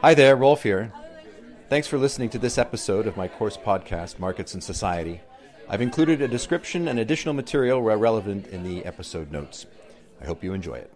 Hi there, Rolf here. Thanks for listening to this episode of my course podcast, Markets and Society. I've included a description and additional material where relevant in the episode notes. I hope you enjoy it.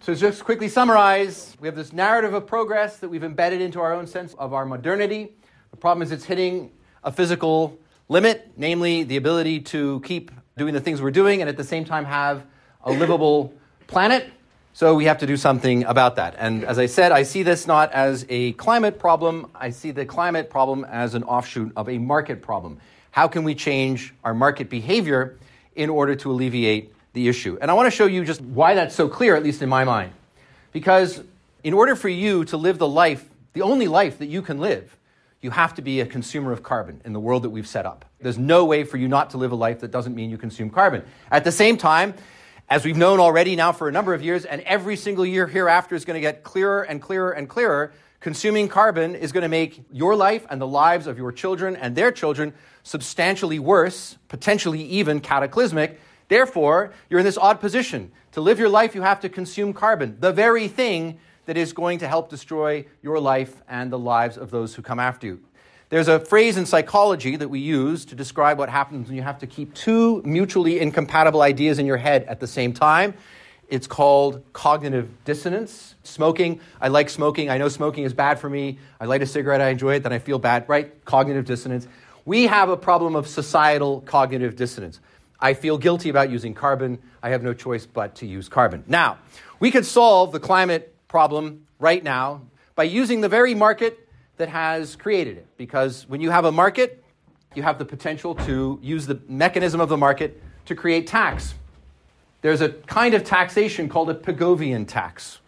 So, just quickly summarize, we have this narrative of progress that we've embedded into our own sense of our modernity. The problem is it's hitting a physical limit, namely the ability to keep doing the things we're doing and at the same time have a livable planet. So we have to do something about that. And as I said, I see this not as a climate problem, I see the climate problem as an offshoot of a market problem. How can we change our market behavior in order to alleviate the issue? And I want to show you just why that's so clear, at least in my mind. Because in order for you to live the life, the only life that you can live, you have to be a consumer of carbon in the world that we've set up. There's no way for you not to live a life that doesn't mean you consume carbon. At the same time, as we've known already now for a number of years, and every single year hereafter is going to get clearer and clearer and clearer, consuming carbon is going to make your life and the lives of your children and their children substantially worse, potentially even cataclysmic. Therefore, you're in this odd position. To live your life, you have to consume carbon, the very thing that is going to help destroy your life and the lives of those who come after you. There's a phrase in psychology that we use to describe what happens when you have to keep two mutually incompatible ideas in your head at the same time. It's called cognitive dissonance. Smoking, I like smoking. I know smoking is bad for me. I light a cigarette, I enjoy it, then I feel bad, right? Cognitive dissonance. We have a problem of societal cognitive dissonance. I feel guilty about using carbon. I have no choice but to use carbon. Now, we could solve the climate problem right now by using the very market that has created it. Because when you have a market, you have the potential to use the mechanism of the market to create tax. There's a kind of taxation called a Pigovian tax,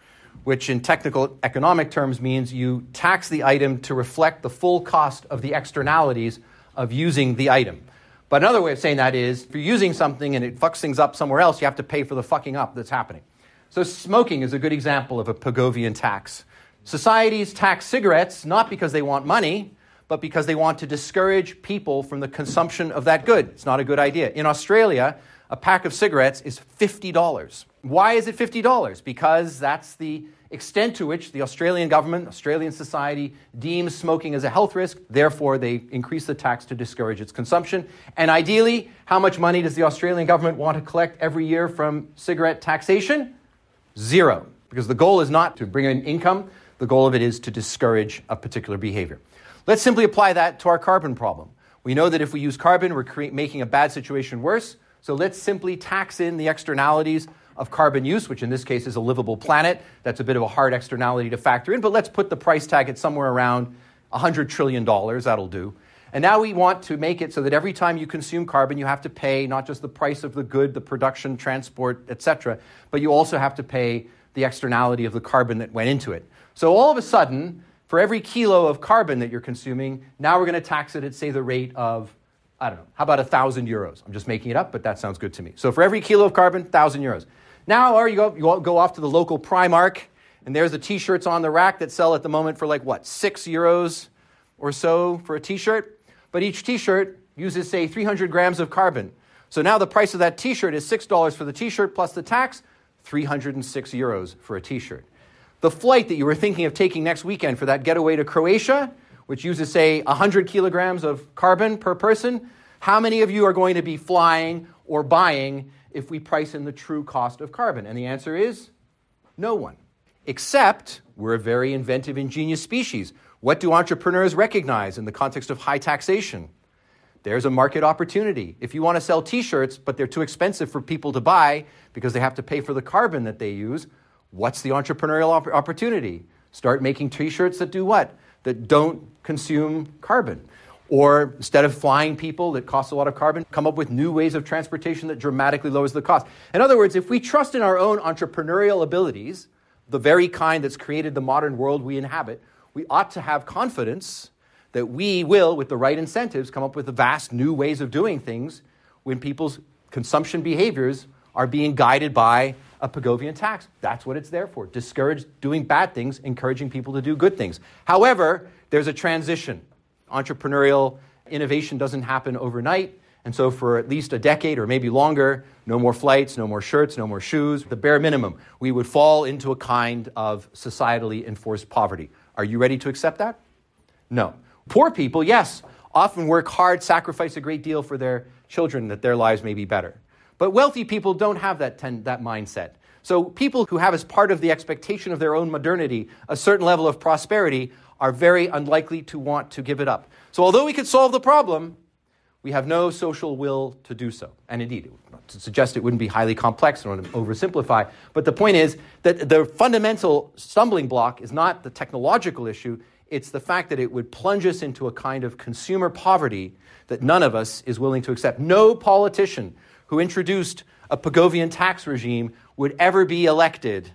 which in technical economic terms means you tax the item to reflect the full cost of the externalities of using the item. But another way of saying that is if you're using something and it fucks things up somewhere else, you have to pay for the fucking up that's happening. So smoking is a good example of a Pigovian tax. Societies tax cigarettes not because they want money, but because they want to discourage people from the consumption of that good. It's not a good idea. In Australia, a pack of cigarettes is $50. Why is it $50? Because that's the extent to which the Australian government, Australian society deems smoking as a health risk. Therefore, they increase the tax to discourage its consumption. And ideally, how much money does the Australian government want to collect every year from cigarette taxation? Zero. Because the goal is not to bring in income, the goal of it is to discourage a particular behavior. Let's simply apply that to our carbon problem. We know that if we use carbon, we're cre- making a bad situation worse. So let's simply tax in the externalities of carbon use, which in this case is a livable planet. That's a bit of a hard externality to factor in, but let's put the price tag at somewhere around $100 trillion. That'll do. And now we want to make it so that every time you consume carbon, you have to pay not just the price of the good, the production, transport, etc., but you also have to pay the externality of the carbon that went into it. So all of a sudden, for every kilo of carbon that you're consuming, now we're going to tax it at, say, the rate of, I don't know, how about 1,000 euros? I'm just making it up, but that sounds good to me. So for every kilo of carbon, 1,000 euros. Now, or you go, you go off to the local Primark, and there's the t shirts on the rack that sell at the moment for like what, six euros or so for a t shirt? But each t shirt uses, say, 300 grams of carbon. So now the price of that t shirt is $6 for the t shirt plus the tax, 306 euros for a t shirt the flight that you were thinking of taking next weekend for that getaway to Croatia, which uses, say, 100 kilograms of carbon per person, how many of you are going to be flying or buying if we price in the true cost of carbon? And the answer is no one. Except we're a very inventive, ingenious species. What do entrepreneurs recognize in the context of high taxation? There's a market opportunity. If you want to sell t shirts, but they're too expensive for people to buy because they have to pay for the carbon that they use, What's the entrepreneurial op- opportunity? Start making t shirts that do what? That don't consume carbon. Or instead of flying people that cost a lot of carbon, come up with new ways of transportation that dramatically lowers the cost. In other words, if we trust in our own entrepreneurial abilities, the very kind that's created the modern world we inhabit, we ought to have confidence that we will, with the right incentives, come up with vast new ways of doing things when people's consumption behaviors are being guided by a Pigovian tax. That's what it's there for. Discourage doing bad things, encouraging people to do good things. However, there's a transition. Entrepreneurial innovation doesn't happen overnight, And so, for at least a decade or maybe longer, no more flights, no more shirts, no more shoes, the bare minimum, we would fall into a kind of societally enforced poverty. Are you ready to accept that? No. Poor people, yes, often work hard, sacrifice a great deal for their children that their lives may be better. But wealthy people don't have that, ten, that mindset. So, people who have as part of the expectation of their own modernity a certain level of prosperity are very unlikely to want to give it up. So, although we could solve the problem, we have no social will to do so. And indeed, to suggest it wouldn't be highly complex, I don't want to oversimplify, but the point is that the fundamental stumbling block is not the technological issue, it's the fact that it would plunge us into a kind of consumer poverty that none of us is willing to accept. No politician who introduced a Pigovian tax regime would ever be elected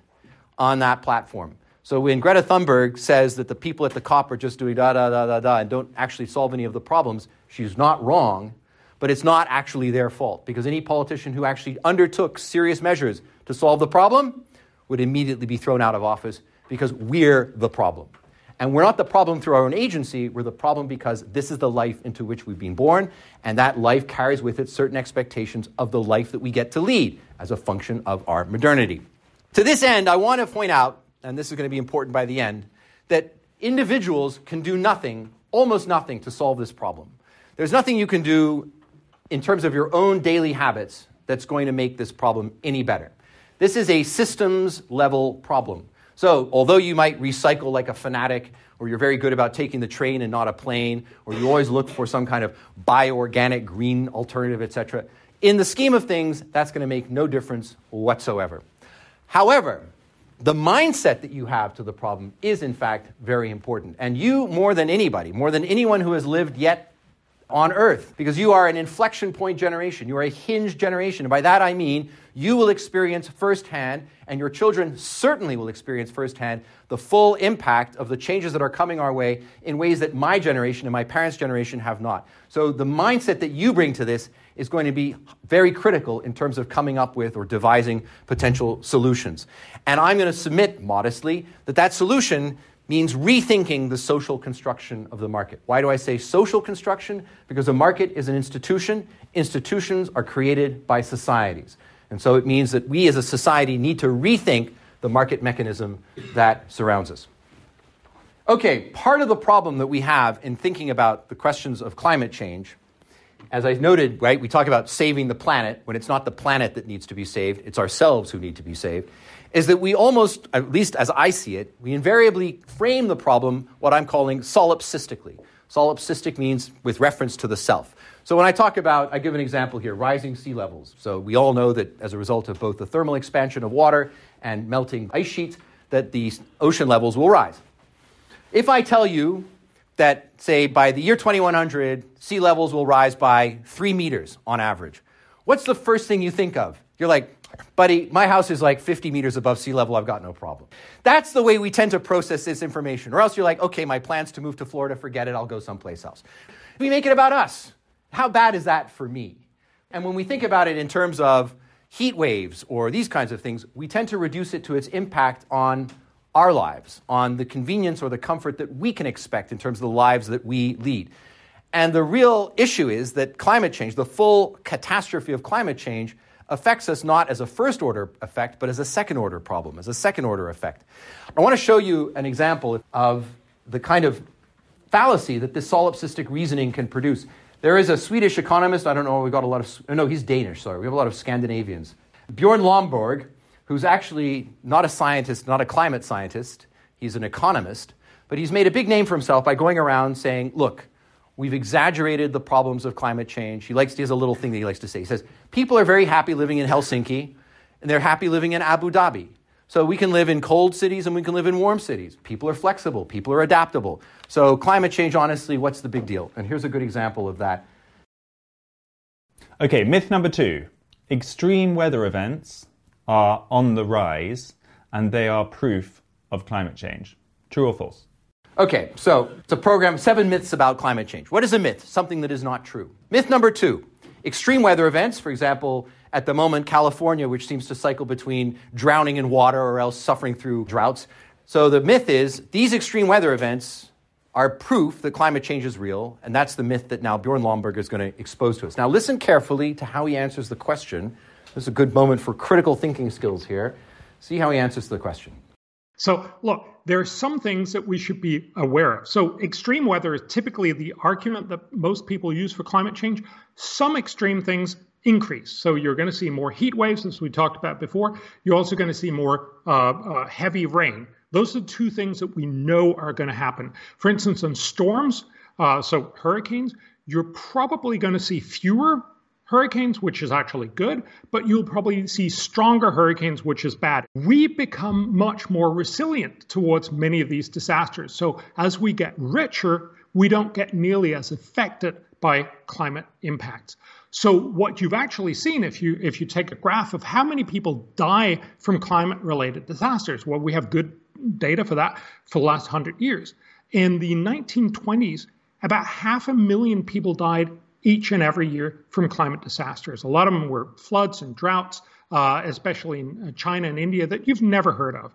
on that platform. So when Greta Thunberg says that the people at the COP are just doing da da da da da and don't actually solve any of the problems, She's not wrong, but it's not actually their fault because any politician who actually undertook serious measures to solve the problem would immediately be thrown out of office because we're the problem. And we're not the problem through our own agency, we're the problem because this is the life into which we've been born, and that life carries with it certain expectations of the life that we get to lead as a function of our modernity. To this end, I want to point out, and this is going to be important by the end, that individuals can do nothing, almost nothing, to solve this problem. There's nothing you can do in terms of your own daily habits that's going to make this problem any better. This is a systems level problem. So, although you might recycle like a fanatic, or you're very good about taking the train and not a plane, or you always look for some kind of bioorganic green alternative, etc., in the scheme of things, that's going to make no difference whatsoever. However, the mindset that you have to the problem is, in fact, very important. And you, more than anybody, more than anyone who has lived yet on earth because you are an inflection point generation. You are a hinge generation. And by that I mean you will experience firsthand, and your children certainly will experience firsthand, the full impact of the changes that are coming our way in ways that my generation and my parents' generation have not. So the mindset that you bring to this is going to be very critical in terms of coming up with or devising potential solutions. And I'm going to submit modestly that that solution means rethinking the social construction of the market. Why do I say social construction? Because a market is an institution. Institutions are created by societies. And so it means that we as a society need to rethink the market mechanism that surrounds us. Okay, part of the problem that we have in thinking about the questions of climate change, as I noted, right, we talk about saving the planet when it's not the planet that needs to be saved, it's ourselves who need to be saved is that we almost, at least as I see it, we invariably frame the problem what I'm calling solipsistically. Solipsistic means with reference to the self. So when I talk about, I give an example here, rising sea levels. So we all know that as a result of both the thermal expansion of water and melting ice sheets, that the ocean levels will rise. If I tell you that, say, by the year 2100, sea levels will rise by three meters on average, what's the first thing you think of? You're like, buddy, my house is like 50 meters above sea level. I've got no problem. That's the way we tend to process this information. Or else you're like, okay, my plans to move to Florida, forget it, I'll go someplace else. We make it about us. How bad is that for me? And when we think about it in terms of heat waves or these kinds of things, we tend to reduce it to its impact on our lives, on the convenience or the comfort that we can expect in terms of the lives that we lead. And the real issue is that climate change, the full catastrophe of climate change, affects us not as a first order effect, but as a second order problem, as a second order effect. I want to show you an example of the kind of fallacy that this solipsistic reasoning can produce. There is a Swedish economist, I don't know, we've got a lot of, no, he's Danish, sorry, we have a lot of Scandinavians. Bjorn Lomborg, who's actually not a scientist, not a climate scientist, he's an economist, but he's made a big name for himself by going around saying, look, We've exaggerated the problems of climate change. He likes he has a little thing that he likes to say. He says, People are very happy living in Helsinki, and they're happy living in Abu Dhabi. So we can live in cold cities and we can live in warm cities. People are flexible, people are adaptable. So climate change, honestly, what's the big deal? And here's a good example of that. Okay, myth number two extreme weather events are on the rise and they are proof of climate change. True or false? Okay, so it's a program, seven myths about climate change. What is a myth? Something that is not true. Myth number two extreme weather events, for example, at the moment, California, which seems to cycle between drowning in water or else suffering through droughts. So the myth is these extreme weather events are proof that climate change is real, and that's the myth that now Bjorn Lomborg is going to expose to us. Now, listen carefully to how he answers the question. This is a good moment for critical thinking skills here. See how he answers the question. So, look, there are some things that we should be aware of. So, extreme weather is typically the argument that most people use for climate change. Some extreme things increase. So, you're going to see more heat waves, as we talked about before. You're also going to see more uh, uh, heavy rain. Those are two things that we know are going to happen. For instance, in storms, uh, so hurricanes, you're probably going to see fewer hurricanes, which is actually good, but you'll probably see stronger hurricanes, which is bad. We become much more resilient towards many of these disasters. So as we get richer, we don't get nearly as affected by climate impacts. So what you've actually seen if you if you take a graph of how many people die from climate related disasters, well we have good data for that for the last 100 years. In the 1920s, about half a million people died each and every year from climate disasters. A lot of them were floods and droughts, uh, especially in uh, China and India, that you've never heard of.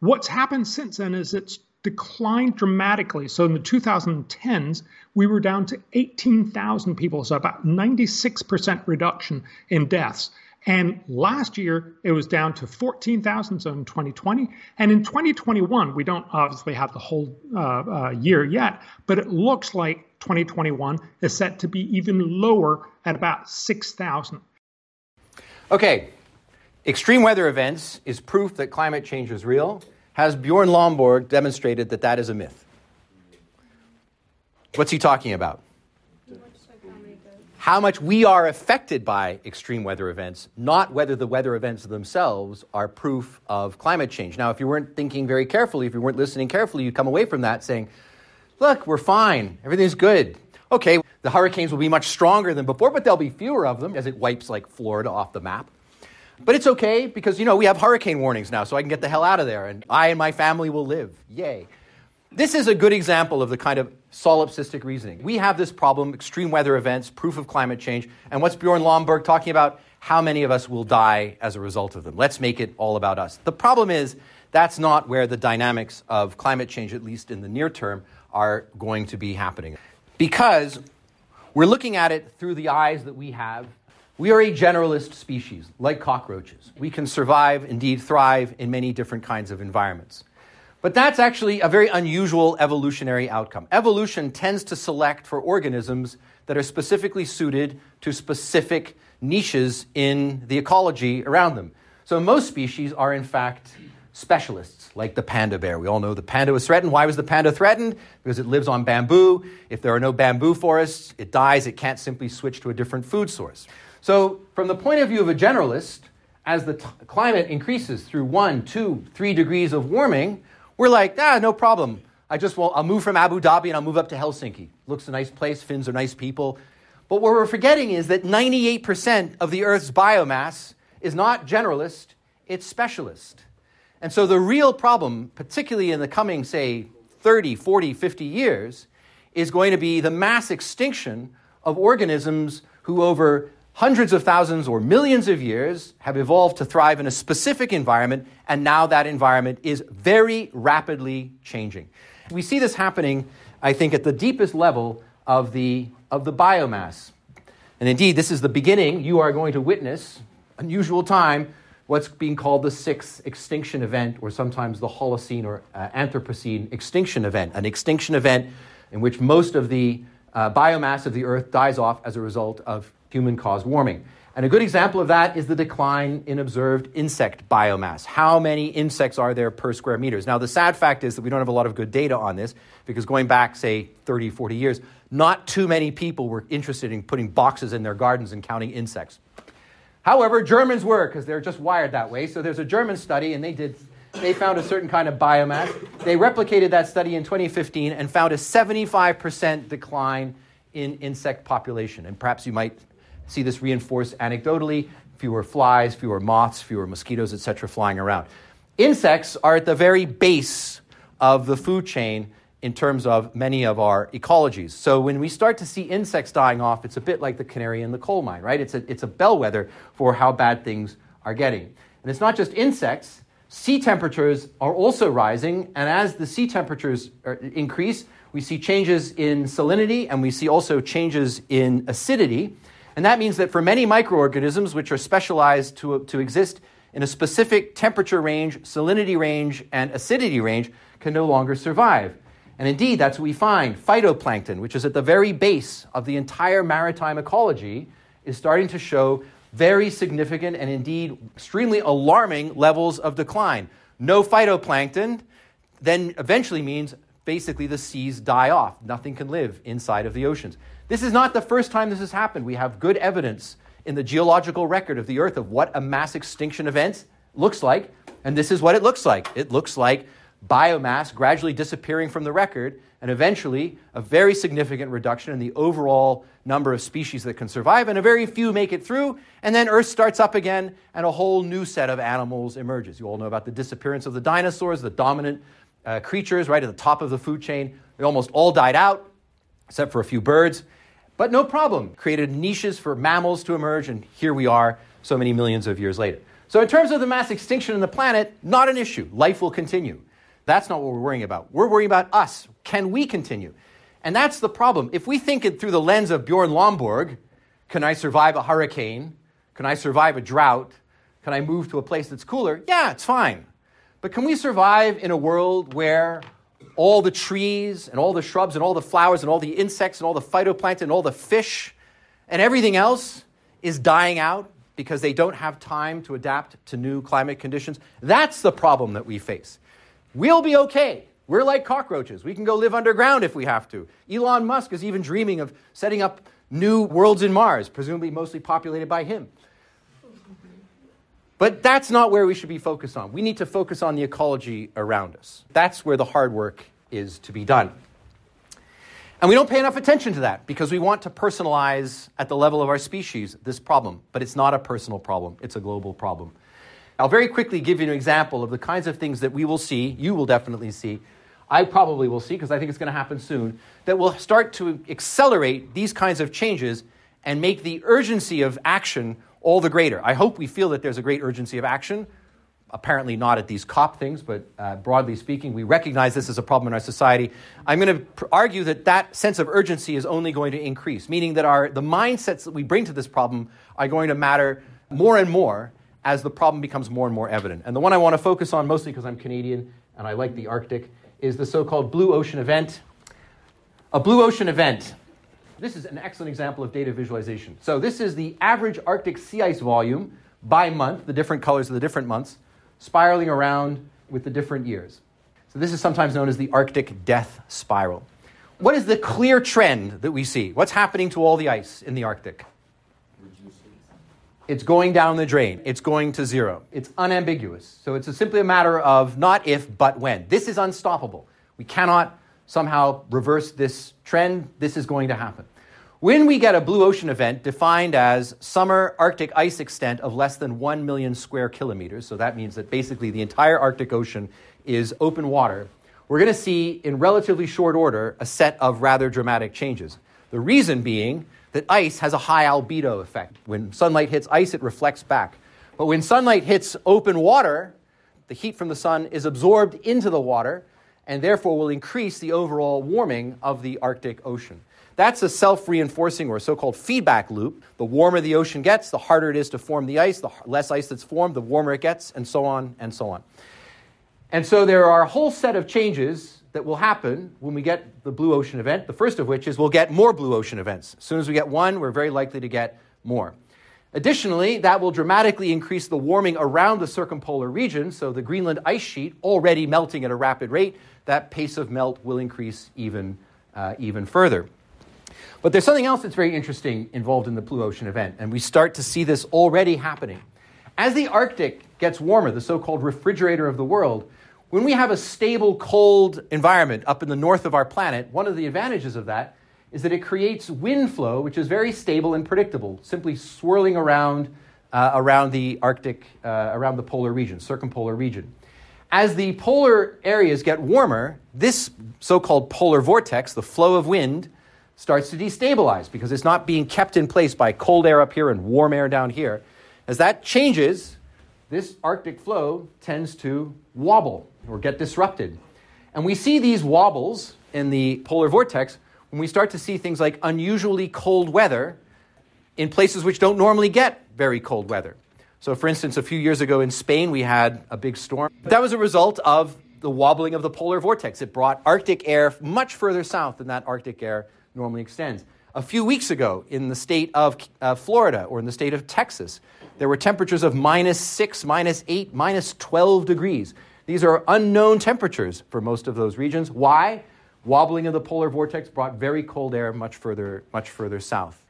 What's happened since then is it's declined dramatically. So in the 2010s, we were down to 18,000 people, so about 96% reduction in deaths. And last year, it was down to 14,000, so in 2020. And in 2021, we don't obviously have the whole uh, uh, year yet, but it looks like 2021 is set to be even lower at about 6,000. Okay, extreme weather events is proof that climate change is real. Has Bjorn Lomborg demonstrated that that is a myth? What's he talking about? How much we are affected by extreme weather events, not whether the weather events themselves are proof of climate change. Now, if you weren't thinking very carefully, if you weren't listening carefully, you'd come away from that saying, look, we're fine, everything's good. Okay, the hurricanes will be much stronger than before, but there'll be fewer of them as it wipes like Florida off the map. But it's okay because, you know, we have hurricane warnings now, so I can get the hell out of there and I and my family will live. Yay. This is a good example of the kind of solipsistic reasoning. We have this problem extreme weather events, proof of climate change, and what's Bjorn Lomborg talking about? How many of us will die as a result of them? Let's make it all about us. The problem is that's not where the dynamics of climate change, at least in the near term, are going to be happening. Because we're looking at it through the eyes that we have. We are a generalist species, like cockroaches. We can survive, indeed thrive, in many different kinds of environments. But that's actually a very unusual evolutionary outcome. Evolution tends to select for organisms that are specifically suited to specific niches in the ecology around them. So most species are, in fact, specialists, like the panda bear. We all know the panda was threatened. Why was the panda threatened? Because it lives on bamboo. If there are no bamboo forests, it dies. It can't simply switch to a different food source. So, from the point of view of a generalist, as the t- climate increases through one, two, three degrees of warming, we're like, ah, no problem. I just will, I'll move from Abu Dhabi and I'll move up to Helsinki. Looks a nice place, Finns are nice people. But what we're forgetting is that 98% of the Earth's biomass is not generalist, it's specialist. And so the real problem, particularly in the coming, say, 30, 40, 50 years, is going to be the mass extinction of organisms who, over hundreds of thousands or millions of years, have evolved to thrive in a specific environment, and now that environment is very rapidly changing. We see this happening, I think, at the deepest level of the, of the biomass. And indeed, this is the beginning. You are going to witness, unusual time, what's being called the sixth extinction event, or sometimes the Holocene or uh, Anthropocene extinction event, an extinction event in which most of the uh, biomass of the Earth dies off as a result of human caused warming. And a good example of that is the decline in observed insect biomass. How many insects are there per square meters? Now, the sad fact is that we don't have a lot of good data on this because going back, say, 30, 40 years, not too many people were interested in putting boxes in their gardens and counting insects. However, Germans were because they're just wired that way. So there's a German study, and they did. They found a certain kind of biomass. They replicated that study in 2015 and found a 75% decline in insect population. And perhaps you might see this reinforced anecdotally: fewer flies, fewer moths, fewer mosquitoes, etc., flying around. Insects are at the very base of the food chain in terms of many of our ecologies. So when we start to see insects dying off, it's a bit like the canary in the coal mine, right? It's a, it's a bellwether for how bad things are getting. And it's not just insects, sea temperatures are also rising, and as the sea temperatures increase, we see changes in salinity and we see also changes in acidity. And that means that for many microorganisms, which are specialized to, to exist in a specific temperature range, salinity range, and acidity range, can no longer survive. And indeed, that's what we find. Phytoplankton, which is at the very base of the entire maritime ecology, is starting to show very significant and indeed extremely alarming levels of decline. No phytoplankton then eventually means basically the seas die off. Nothing can live inside of the oceans. This is not the first time this has happened. We have good evidence in the geological record of the Earth of what a mass extinction event looks like, and this is what it looks like. It looks like biomass gradually disappearing from the record, and eventually a very significant reduction in the overall number of species that can survive, and a very few make it through, and then Earth starts up again, and a whole new set of animals emerges. You all know about the disappearance of the dinosaurs, the dominant uh, creatures right at the top of the food chain. They almost all died out, except for a few birds. But no problem, created niches for mammals to emerge, and here we are so many millions of years later. So, in terms of the mass extinction on the planet, not an issue. Life will continue. That's not what we're worrying about. We're worrying about us. Can we continue? And that's the problem. If we think it through the lens of Bjorn Lomborg, can I survive a hurricane? Can I survive a drought? Can I move to a place that's cooler? Yeah, it's fine. But can we survive in a world where all the trees and all the shrubs and all the flowers and all the insects and all the phytoplankton and all the fish and everything else is dying out because they don't have time to adapt to new climate conditions? That's the problem that we face. We'll be okay. We're like cockroaches. We can go live underground if we have to. Elon Musk is even dreaming of setting up new worlds in Mars, presumably mostly populated by him. But that's not where we should be focused on. We need to focus on the ecology around us. That's where the hard work is to be done. And we don't pay enough attention to that because we want to personalize at the level of our species this problem. But it's not a personal problem, it's a global problem. I'll very quickly give you an example of the kinds of things that we will see, you will definitely see, I probably will see, because I think it's going to happen soon, that will start to accelerate these kinds of changes and make the urgency of action all the greater. I hope we feel that there's a great urgency of action. Apparently, not at these COP things, but uh, broadly speaking, we recognize this as a problem in our society. I'm going to pr- argue that that sense of urgency is only going to increase, meaning that our, the mindsets that we bring to this problem are going to matter more and more as the problem becomes more and more evident. And the one I want to focus on, mostly because I'm Canadian and I like the Arctic, is the so called blue ocean event. A blue ocean event this is an excellent example of data visualization. So this is the average Arctic sea ice volume by month, the different colors of the different months, spiraling around with the different years. So this is sometimes known as the Arctic death spiral. What is the clear trend that we see? What's happening to all the ice in the Arctic? It's going down the drain. It's going to zero. It's unambiguous. So it's a simply a matter of not if, but when. This is unstoppable. We cannot somehow reverse this trend, this is going to happen. When we get a blue ocean event defined as summer Arctic ice extent of less than 1 million square kilometers, so that means that basically the entire Arctic Ocean is open water, we're going to see in relatively short order a set of rather dramatic changes. The reason being that ice has a high albedo effect. When sunlight hits ice, it reflects back. But when sunlight hits open water, the heat from the sun is absorbed into the water and therefore will increase the overall warming of the Arctic Ocean. That's a self reinforcing or so called feedback loop. The warmer the ocean gets, the harder it is to form the ice. The less ice that's formed, the warmer it gets, and so on and so on. And so there are a whole set of changes that will happen when we get the blue ocean event. The first of which is we'll get more blue ocean events. As soon as we get one, we're very likely to get more. Additionally, that will dramatically increase the warming around the circumpolar region. So the Greenland ice sheet, already melting at a rapid rate, that pace of melt will increase even, uh, even further. But there's something else that's very interesting involved in the Blue Ocean event, and we start to see this already happening. As the Arctic gets warmer, the so called refrigerator of the world, when we have a stable, cold environment up in the north of our planet, one of the advantages of that is that it creates wind flow, which is very stable and predictable, simply swirling around, uh, around the Arctic, uh, around the polar region, circumpolar region. As the polar areas get warmer, this so called polar vortex, the flow of wind, starts to destabilize because it's not being kept in place by cold air up here and warm air down here. As that changes, this Arctic flow tends to wobble or get disrupted. And we see these wobbles in the polar vortex when we start to see things like unusually cold weather in places which don't normally get very cold weather. So, for instance, a few years ago in Spain, we had a big storm. That was a result of the wobbling of the polar vortex. It brought Arctic air much further south than that Arctic air normally extends. A few weeks ago, in the state of uh, Florida or in the state of Texas, there were temperatures of minus 6, minus 8, minus 12 degrees. These are unknown temperatures for most of those regions. Why? Wobbling of the polar vortex brought very cold air much further, much further south.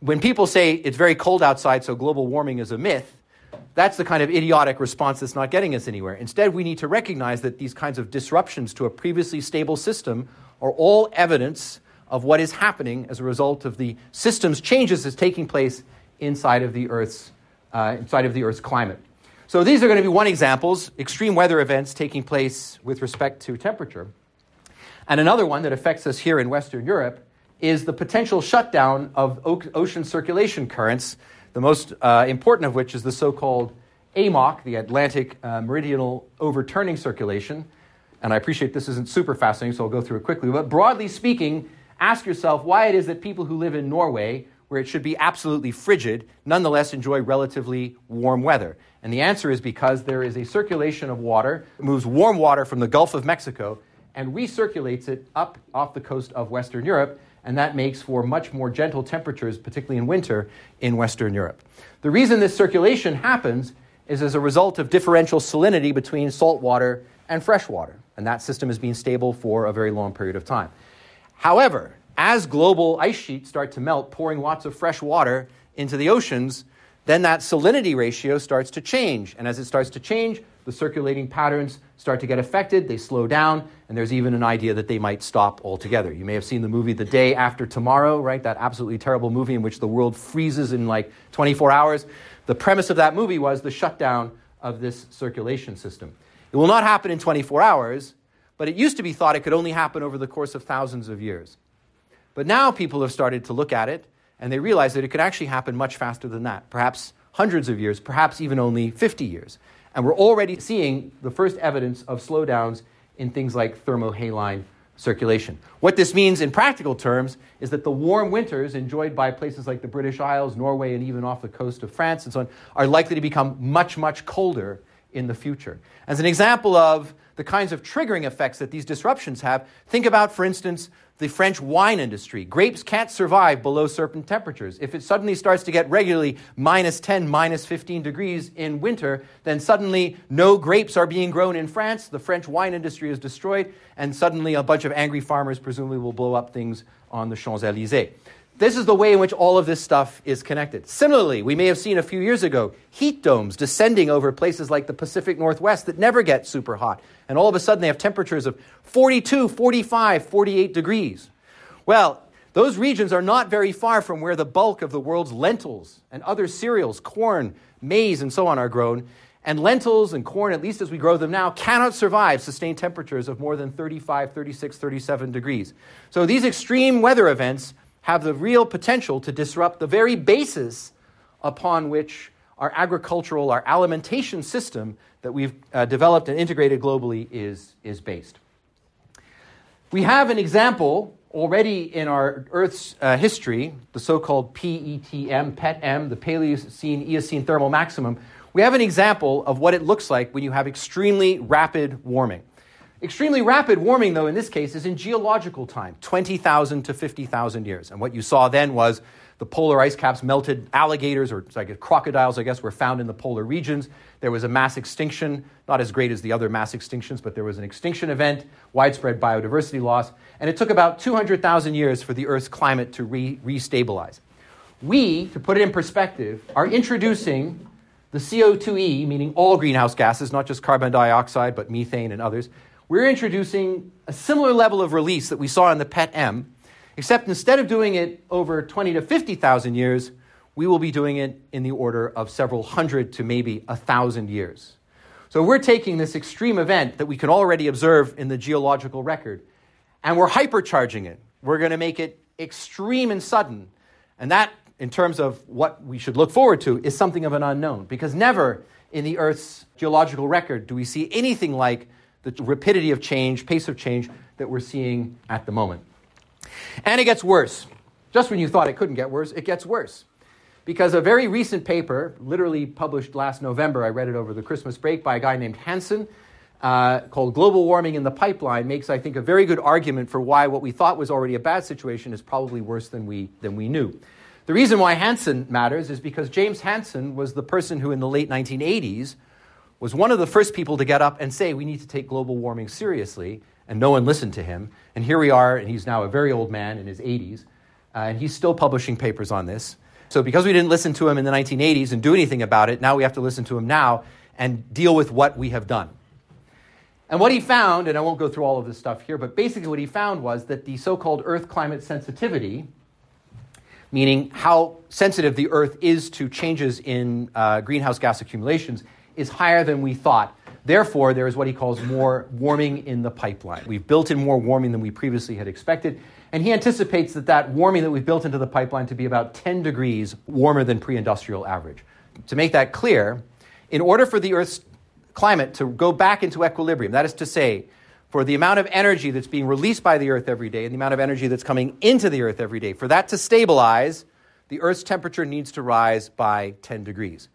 When people say it's very cold outside, so global warming is a myth, that's the kind of idiotic response that's not getting us anywhere. Instead, we need to recognize that these kinds of disruptions to a previously stable system are all evidence of what is happening as a result of the system's changes that's taking place inside of the Earth's, uh, inside of the Earth's climate. So these are going to be one examples, extreme weather events taking place with respect to temperature. And another one that affects us here in Western Europe is the potential shutdown of ocean circulation currents, the most uh, important of which is the so called AMOC, the Atlantic uh, Meridional Overturning Circulation. And I appreciate this isn't super fascinating, so I'll go through it quickly. But broadly speaking, ask yourself why it is that people who live in Norway, where it should be absolutely frigid, nonetheless enjoy relatively warm weather. And the answer is because there is a circulation of water, it moves warm water from the Gulf of Mexico and recirculates it up off the coast of Western Europe, and that makes for much more gentle temperatures, particularly in winter, in Western Europe. The reason this circulation happens is as a result of differential salinity between salt water and fresh water, and that system has been stable for a very long period of time. However, as global ice sheets start to melt, pouring lots of fresh water into the oceans, then that salinity ratio starts to change. And as it starts to change, the circulating patterns start to get affected, they slow down, and there's even an idea that they might stop altogether. You may have seen the movie The Day After Tomorrow, right? That absolutely terrible movie in which the world freezes in like 24 hours. The premise of that movie was the shutdown of this circulation system. It will not happen in 24 hours, but it used to be thought it could only happen over the course of thousands of years. But now people have started to look at it and they realize that it could actually happen much faster than that, perhaps hundreds of years, perhaps even only 50 years. And we're already seeing the first evidence of slowdowns in things like thermohaline circulation. What this means in practical terms is that the warm winters enjoyed by places like the British Isles, Norway, and even off the coast of France and so on are likely to become much, much colder in the future. As an example of the kinds of triggering effects that these disruptions have, think about, for instance, the French wine industry. Grapes can't survive below certain temperatures. If it suddenly starts to get regularly minus 10, minus 15 degrees in winter, then suddenly no grapes are being grown in France. The French wine industry is destroyed, and suddenly a bunch of angry farmers presumably will blow up things on the Champs Elysees. This is the way in which all of this stuff is connected. Similarly, we may have seen a few years ago heat domes descending over places like the Pacific Northwest that never get super hot. And all of a sudden they have temperatures of 42, 45, 48 degrees. Well, those regions are not very far from where the bulk of the world's lentils and other cereals, corn, maize, and so on are grown. And lentils and corn, at least as we grow them now, cannot survive sustained temperatures of more than 35, 36, 37 degrees. So these extreme weather events have the real potential to disrupt the very basis upon which our agricultural, our alimentation system that we've uh, developed and integrated globally is, is based. We have an example already in our Earth's uh, history, the so called PETM, PETM, the Paleocene Eocene thermal maximum. We have an example of what it looks like when you have extremely rapid warming. Extremely rapid warming, though, in this case, is in geological time 20,000 to 50,000 years. And what you saw then was the polar ice caps melted, alligators, or like crocodiles, I guess, were found in the polar regions. There was a mass extinction, not as great as the other mass extinctions, but there was an extinction event, widespread biodiversity loss, and it took about 200,000 years for the Earth's climate to re- restabilize. We, to put it in perspective, are introducing the CO2e, meaning all greenhouse gases, not just carbon dioxide, but methane and others, we're introducing a similar level of release that we saw in the PET M, except instead of doing it over 20 to 50,000 years, we will be doing it in the order of several hundred to maybe a thousand years. So we're taking this extreme event that we can already observe in the geological record, and we're hypercharging it. We're going to make it extreme and sudden. And that, in terms of what we should look forward to, is something of an unknown, because never in the Earth's geological record do we see anything like the rapidity of change, pace of change that we're seeing at the moment. And it gets worse. Just when you thought it couldn't get worse, it gets worse. Because a very recent paper, literally published last November, I read it over the Christmas break by a guy named Hansen, uh, called Global Warming in the Pipeline, makes, I think, a very good argument for why what we thought was already a bad situation is probably worse than we, than we knew. The reason why Hansen matters is because James Hansen was the person who, in the late 1980s, was one of the first people to get up and say we need to take global warming seriously, and no one listened to him. And here we are, and he's now a very old man in his 80s, uh, and he's still publishing papers on this. So, because we didn't listen to him in the 1980s and do anything about it, now we have to listen to him now and deal with what we have done. And what he found, and I won't go through all of this stuff here, but basically what he found was that the so called Earth climate sensitivity, meaning how sensitive the Earth is to changes in uh, greenhouse gas accumulations, is higher than we thought. Therefore, there is what he calls more warming in the pipeline. We've built in more warming than we previously had expected. And he anticipates that that warming that we've built into the pipeline to be about 10 degrees warmer than pre industrial average. To make that clear, in order for the Earth's climate to go back into equilibrium, that is to say, for the amount of energy that's being released by the Earth every day and the amount of energy that's coming into the Earth every day, for that to stabilize, the Earth's temperature needs to rise by 10 degrees.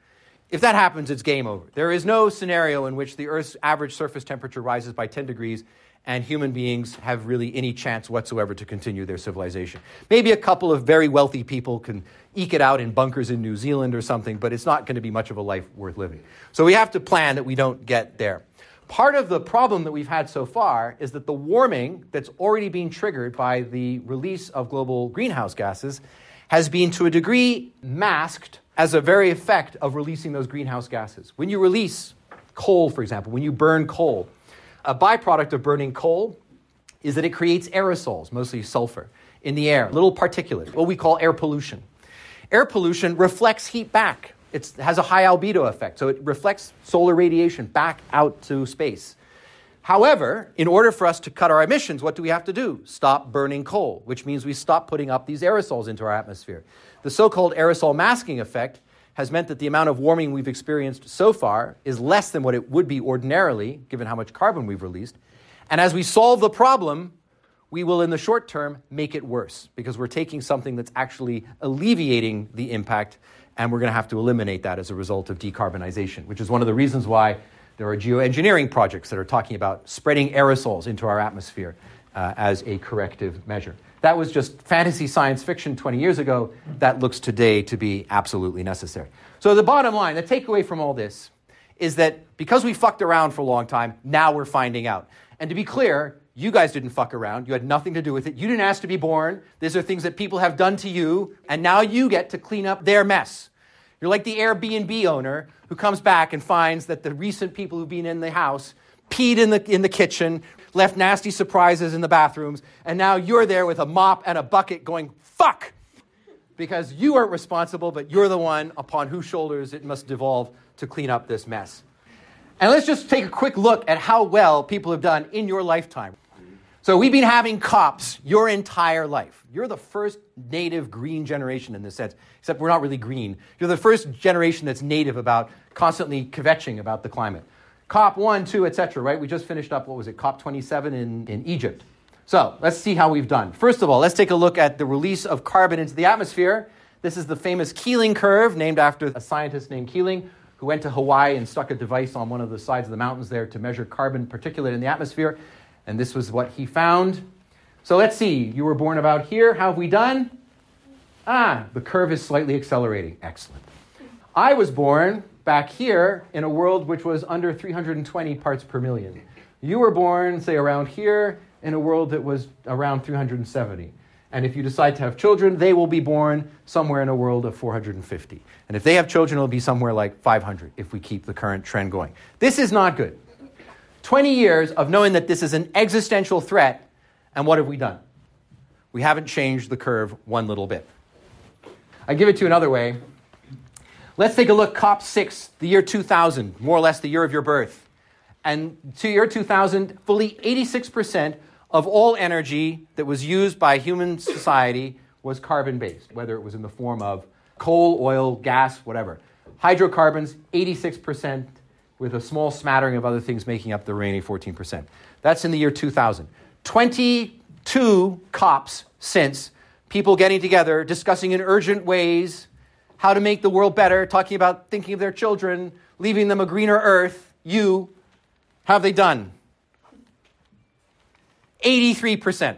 If that happens, it's game over. There is no scenario in which the Earth's average surface temperature rises by 10 degrees and human beings have really any chance whatsoever to continue their civilization. Maybe a couple of very wealthy people can eke it out in bunkers in New Zealand or something, but it's not going to be much of a life worth living. So we have to plan that we don't get there. Part of the problem that we've had so far is that the warming that's already being triggered by the release of global greenhouse gases has been to a degree masked as a very effect of releasing those greenhouse gases. When you release coal, for example, when you burn coal, a byproduct of burning coal is that it creates aerosols, mostly sulfur, in the air, little particulates, what we call air pollution. Air pollution reflects heat back. It has a high albedo effect, so it reflects solar radiation back out to space. However, in order for us to cut our emissions, what do we have to do? Stop burning coal, which means we stop putting up these aerosols into our atmosphere. The so called aerosol masking effect has meant that the amount of warming we've experienced so far is less than what it would be ordinarily, given how much carbon we've released. And as we solve the problem, we will, in the short term, make it worse because we're taking something that's actually alleviating the impact, and we're going to have to eliminate that as a result of decarbonization, which is one of the reasons why there are geoengineering projects that are talking about spreading aerosols into our atmosphere uh, as a corrective measure. That was just fantasy science fiction 20 years ago. That looks today to be absolutely necessary. So, the bottom line, the takeaway from all this is that because we fucked around for a long time, now we're finding out. And to be clear, you guys didn't fuck around. You had nothing to do with it. You didn't ask to be born. These are things that people have done to you, and now you get to clean up their mess. You're like the Airbnb owner who comes back and finds that the recent people who've been in the house peed in the, in the kitchen, left nasty surprises in the bathrooms, and now you're there with a mop and a bucket going, fuck! Because you aren't responsible, but you're the one upon whose shoulders it must devolve to clean up this mess. And let's just take a quick look at how well people have done in your lifetime. So, we've been having cops your entire life. You're the first native green generation in this sense, except we're not really green. You're the first generation that's native about constantly kvetching about the climate. COP 1, 2, etc., right? We just finished up, what was it, COP 27 in, in Egypt. So let's see how we've done. First of all, let's take a look at the release of carbon into the atmosphere. This is the famous Keeling curve, named after a scientist named Keeling, who went to Hawaii and stuck a device on one of the sides of the mountains there to measure carbon particulate in the atmosphere. And this was what he found. So let's see. You were born about here. How have we done? Ah, the curve is slightly accelerating. Excellent. I was born back here in a world which was under 320 parts per million. You were born, say, around here in a world that was around 370. And if you decide to have children, they will be born somewhere in a world of 450. And if they have children, it'll be somewhere like 500 if we keep the current trend going. This is not good. 20 years of knowing that this is an existential threat, and what have we done? We haven't changed the curve one little bit. I give it to you another way. Let's take a look, COP6, the year 2000, more or less the year of your birth. And to year 2000, fully 86% of all energy that was used by human society was carbon based, whether it was in the form of coal, oil, gas, whatever. Hydrocarbons, 86% with a small smattering of other things making up the remaining 14%. That's in the year 2000. 22 COPs since, people getting together, discussing in urgent ways how to make the world better, talking about thinking of their children, leaving them a greener earth. You, have they done? 83%.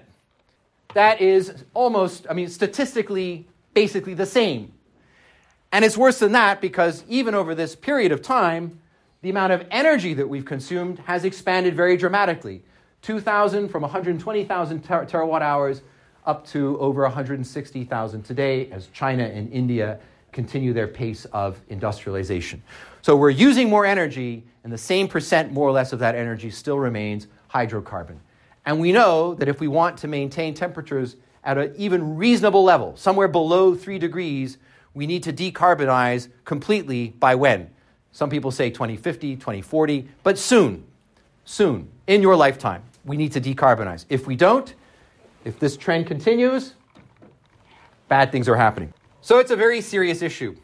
That is almost, I mean, statistically, basically the same. And it's worse than that because even over this period of time, the amount of energy that we've consumed has expanded very dramatically. 2,000 from 120,000 ter- terawatt hours up to over 160,000 today as China and India continue their pace of industrialization. So we're using more energy, and the same percent, more or less, of that energy still remains hydrocarbon. And we know that if we want to maintain temperatures at an even reasonable level, somewhere below three degrees, we need to decarbonize completely by when? Some people say 2050, 2040, but soon, soon, in your lifetime, we need to decarbonize. If we don't, if this trend continues, bad things are happening. So it's a very serious issue.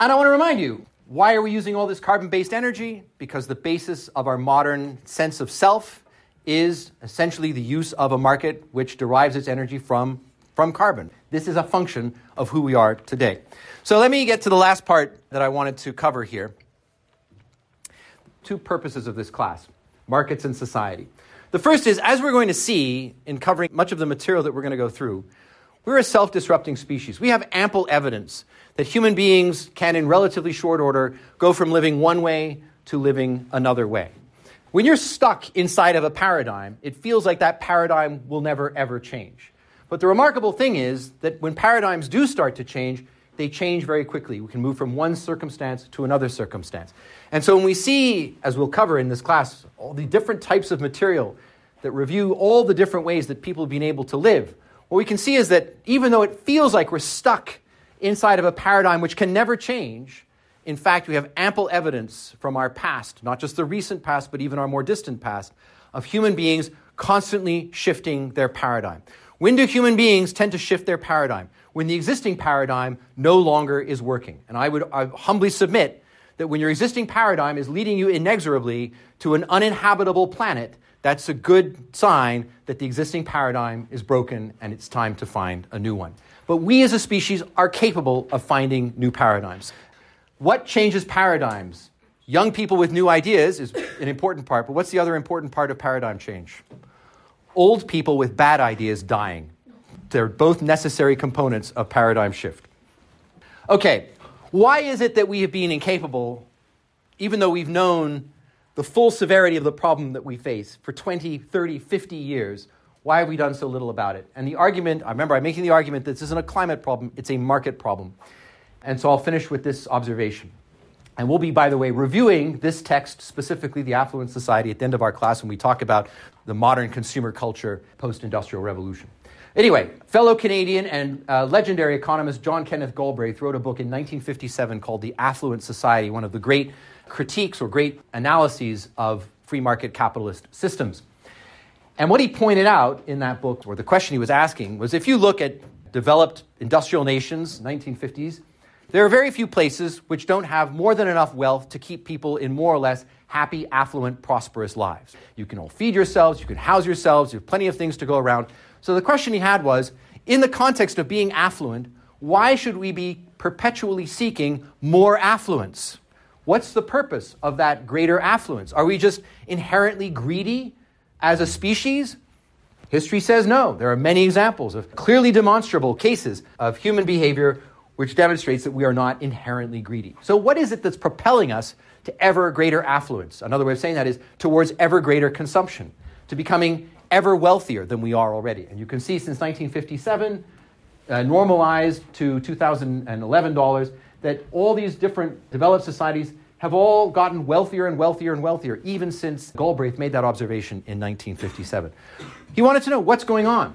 And I want to remind you why are we using all this carbon based energy? Because the basis of our modern sense of self is essentially the use of a market which derives its energy from, from carbon. This is a function of who we are today. So let me get to the last part that I wanted to cover here. Two purposes of this class markets and society. The first is, as we're going to see in covering much of the material that we're going to go through, we're a self disrupting species. We have ample evidence that human beings can, in relatively short order, go from living one way to living another way. When you're stuck inside of a paradigm, it feels like that paradigm will never, ever change. But the remarkable thing is that when paradigms do start to change, they change very quickly. We can move from one circumstance to another circumstance. And so when we see, as we'll cover in this class, all the different types of material that review all the different ways that people have been able to live, what we can see is that even though it feels like we're stuck inside of a paradigm which can never change, in fact, we have ample evidence from our past, not just the recent past, but even our more distant past, of human beings constantly shifting their paradigm. When do human beings tend to shift their paradigm? When the existing paradigm no longer is working. And I would I humbly submit that when your existing paradigm is leading you inexorably to an uninhabitable planet, that's a good sign that the existing paradigm is broken and it's time to find a new one. But we as a species are capable of finding new paradigms. What changes paradigms? Young people with new ideas is an important part, but what's the other important part of paradigm change? Old people with bad ideas dying. They're both necessary components of paradigm shift. Okay, why is it that we have been incapable, even though we've known the full severity of the problem that we face for 20, 30, 50 years? Why have we done so little about it? And the argument, I remember I'm making the argument that this isn't a climate problem, it's a market problem. And so I'll finish with this observation. And we'll be, by the way, reviewing this text, specifically the Affluent Society, at the end of our class when we talk about the modern consumer culture post industrial revolution. Anyway, fellow Canadian and uh, legendary economist John Kenneth Galbraith wrote a book in 1957 called The Affluent Society, one of the great critiques or great analyses of free market capitalist systems. And what he pointed out in that book, or the question he was asking, was if you look at developed industrial nations, 1950s, there are very few places which don't have more than enough wealth to keep people in more or less happy, affluent, prosperous lives. You can all feed yourselves, you can house yourselves, you have plenty of things to go around. So the question he had was in the context of being affluent, why should we be perpetually seeking more affluence? What's the purpose of that greater affluence? Are we just inherently greedy as a species? History says no. There are many examples of clearly demonstrable cases of human behavior which demonstrates that we are not inherently greedy. So, what is it that's propelling us to ever greater affluence? Another way of saying that is towards ever greater consumption, to becoming ever wealthier than we are already. And you can see since 1957, uh, normalized to 2011 dollars, that all these different developed societies have all gotten wealthier and wealthier and wealthier, even since Galbraith made that observation in 1957. He wanted to know what's going on.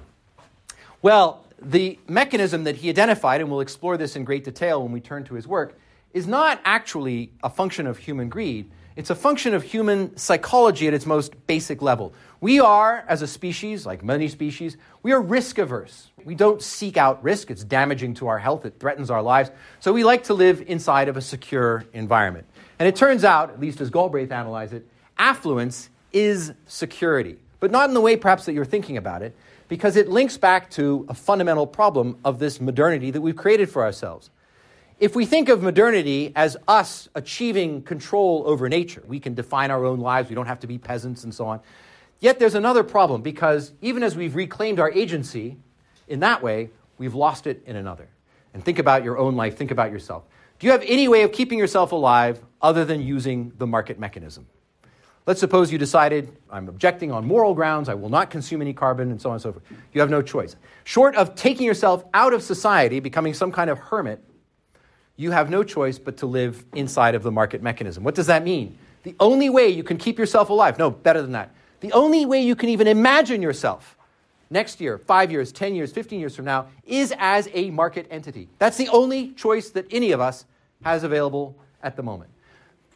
Well, the mechanism that he identified, and we'll explore this in great detail when we turn to his work, is not actually a function of human greed. It's a function of human psychology at its most basic level. We are, as a species, like many species, we are risk averse. We don't seek out risk. It's damaging to our health, it threatens our lives. So we like to live inside of a secure environment. And it turns out, at least as Galbraith analyzed it, affluence is security, but not in the way perhaps that you're thinking about it, because it links back to a fundamental problem of this modernity that we've created for ourselves. If we think of modernity as us achieving control over nature, we can define our own lives, we don't have to be peasants and so on. Yet there's another problem because even as we've reclaimed our agency in that way, we've lost it in another. And think about your own life, think about yourself. Do you have any way of keeping yourself alive other than using the market mechanism? Let's suppose you decided, I'm objecting on moral grounds, I will not consume any carbon, and so on and so forth. You have no choice. Short of taking yourself out of society, becoming some kind of hermit, you have no choice but to live inside of the market mechanism. What does that mean? The only way you can keep yourself alive, no, better than that, the only way you can even imagine yourself next year, five years, 10 years, 15 years from now, is as a market entity. That's the only choice that any of us has available at the moment.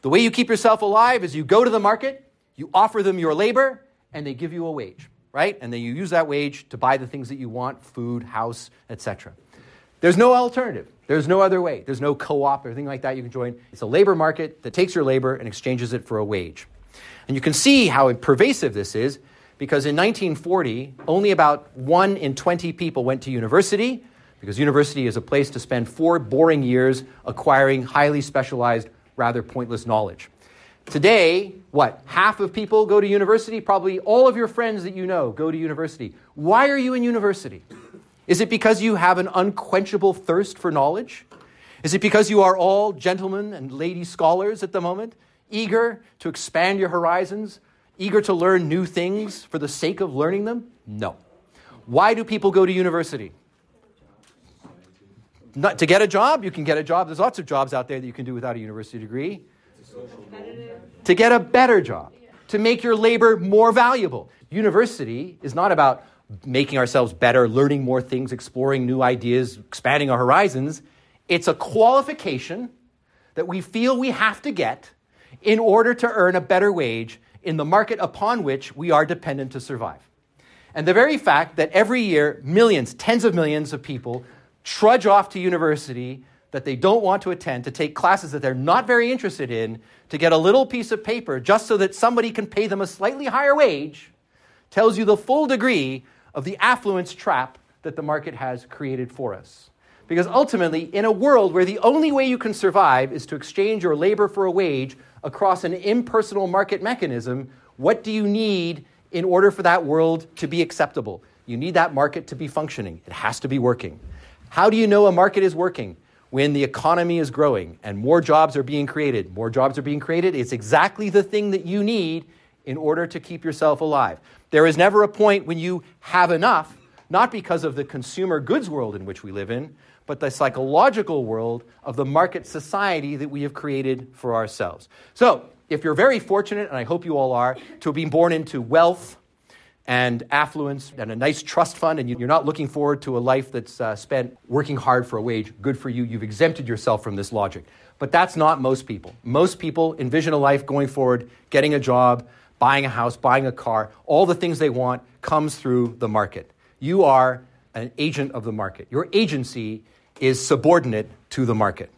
The way you keep yourself alive is you go to the market, you offer them your labor, and they give you a wage, right? And then you use that wage to buy the things that you want food, house, etc. There's no alternative. There's no other way. There's no co op or anything like that you can join. It's a labor market that takes your labor and exchanges it for a wage. And you can see how pervasive this is because in 1940, only about 1 in 20 people went to university because university is a place to spend four boring years acquiring highly specialized rather pointless knowledge. Today, what? Half of people go to university? Probably all of your friends that you know go to university. Why are you in university? Is it because you have an unquenchable thirst for knowledge? Is it because you are all gentlemen and lady scholars at the moment, eager to expand your horizons, eager to learn new things for the sake of learning them? No. Why do people go to university? Not, to get a job, you can get a job. There's lots of jobs out there that you can do without a university degree. To get a better job, to make your labor more valuable. University is not about making ourselves better, learning more things, exploring new ideas, expanding our horizons. It's a qualification that we feel we have to get in order to earn a better wage in the market upon which we are dependent to survive. And the very fact that every year millions, tens of millions of people trudge off to university that they don't want to attend to take classes that they're not very interested in to get a little piece of paper just so that somebody can pay them a slightly higher wage tells you the full degree of the affluence trap that the market has created for us. Because ultimately, in a world where the only way you can survive is to exchange your labor for a wage across an impersonal market mechanism, what do you need in order for that world to be acceptable? You need that market to be functioning, it has to be working. How do you know a market is working? When the economy is growing and more jobs are being created. More jobs are being created. It's exactly the thing that you need in order to keep yourself alive. There is never a point when you have enough, not because of the consumer goods world in which we live in, but the psychological world of the market society that we have created for ourselves. So, if you're very fortunate, and I hope you all are, to been born into wealth and affluence and a nice trust fund, and you're not looking forward to a life that's uh, spent working hard for a wage, good for you. You've exempted yourself from this logic. But that's not most people. Most people envision a life going forward, getting a job, buying a house, buying a car, all the things they want comes through the market. You are an agent of the market. Your agency is subordinate to the market.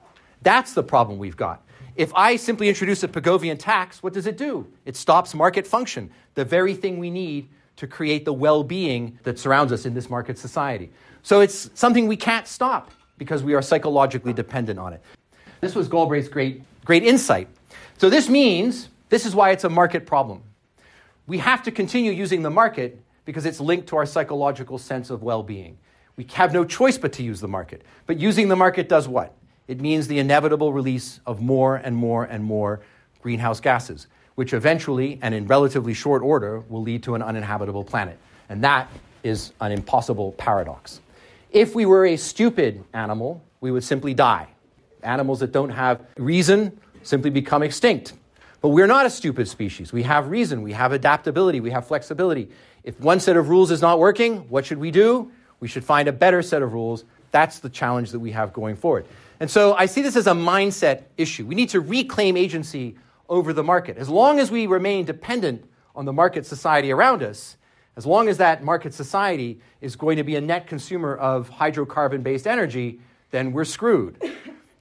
That's the problem we've got. If I simply introduce a Pigovian tax, what does it do? It stops market function, the very thing we need to create the well being that surrounds us in this market society. So it's something we can't stop because we are psychologically dependent on it. This was Galbraith's great, great insight. So this means this is why it's a market problem. We have to continue using the market because it's linked to our psychological sense of well being. We have no choice but to use the market. But using the market does what? It means the inevitable release of more and more and more greenhouse gases which eventually and in relatively short order will lead to an uninhabitable planet. And that is an impossible paradox. If we were a stupid animal, we would simply die. Animals that don't have reason simply become extinct. But we're not a stupid species. We have reason, we have adaptability, we have flexibility. If one set of rules is not working, what should we do? We should find a better set of rules. That's the challenge that we have going forward. And so I see this as a mindset issue. We need to reclaim agency over the market. As long as we remain dependent on the market society around us, as long as that market society is going to be a net consumer of hydrocarbon based energy, then we're screwed.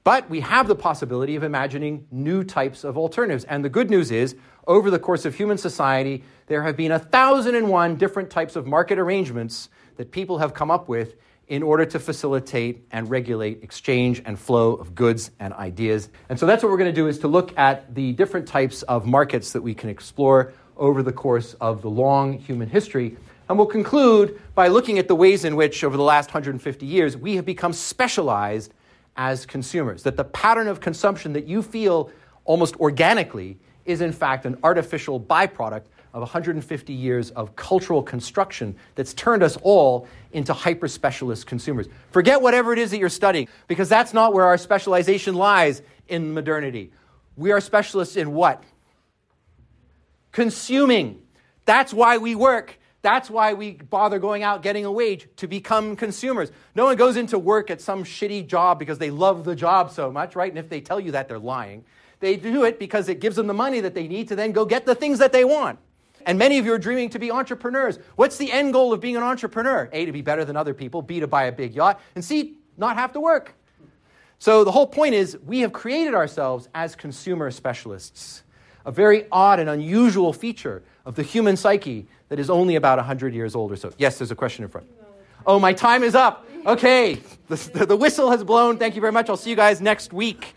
But we have the possibility of imagining new types of alternatives. And the good news is, over the course of human society, there have been a thousand and one different types of market arrangements that people have come up with in order to facilitate and regulate exchange and flow of goods and ideas. And so that's what we're going to do is to look at the different types of markets that we can explore over the course of the long human history. And we'll conclude by looking at the ways in which, over the last 150 years, we have become specialized as consumers. That the pattern of consumption that you feel almost organically is, in fact, an artificial byproduct of 150 years of cultural construction that's turned us all into hyper specialist consumers. Forget whatever it is that you're studying, because that's not where our specialization lies in modernity. We are specialists in what? Consuming. That's why we work. That's why we bother going out getting a wage to become consumers. No one goes into work at some shitty job because they love the job so much, right? And if they tell you that, they're lying. They do it because it gives them the money that they need to then go get the things that they want. And many of you are dreaming to be entrepreneurs. What's the end goal of being an entrepreneur? A, to be better than other people, B, to buy a big yacht, and C, not have to work. So the whole point is we have created ourselves as consumer specialists, a very odd and unusual feature of the human psyche that is only about 100 years old or so. Yes, there's a question in front. Oh, my time is up. Okay, the, the whistle has blown. Thank you very much. I'll see you guys next week.